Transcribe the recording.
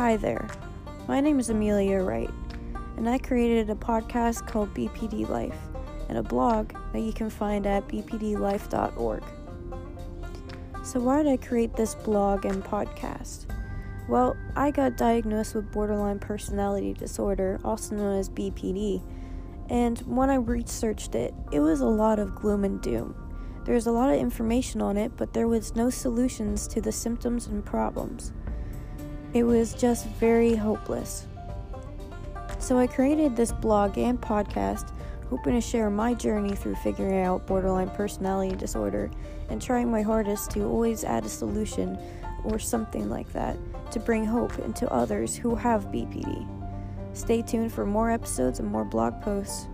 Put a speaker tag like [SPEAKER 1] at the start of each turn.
[SPEAKER 1] Hi there. My name is Amelia Wright, and I created a podcast called BPD Life and a blog that you can find at bpdlife.org. So, why did I create this blog and podcast? Well, I got diagnosed with borderline personality disorder, also known as BPD, and when I researched it, it was a lot of gloom and doom. There was a lot of information on it, but there was no solutions to the symptoms and problems. It was just very hopeless. So I created this blog and podcast hoping to share my journey through figuring out borderline personality disorder and trying my hardest to always add a solution or something like that to bring hope into others who have BPD. Stay tuned for more episodes and more blog posts.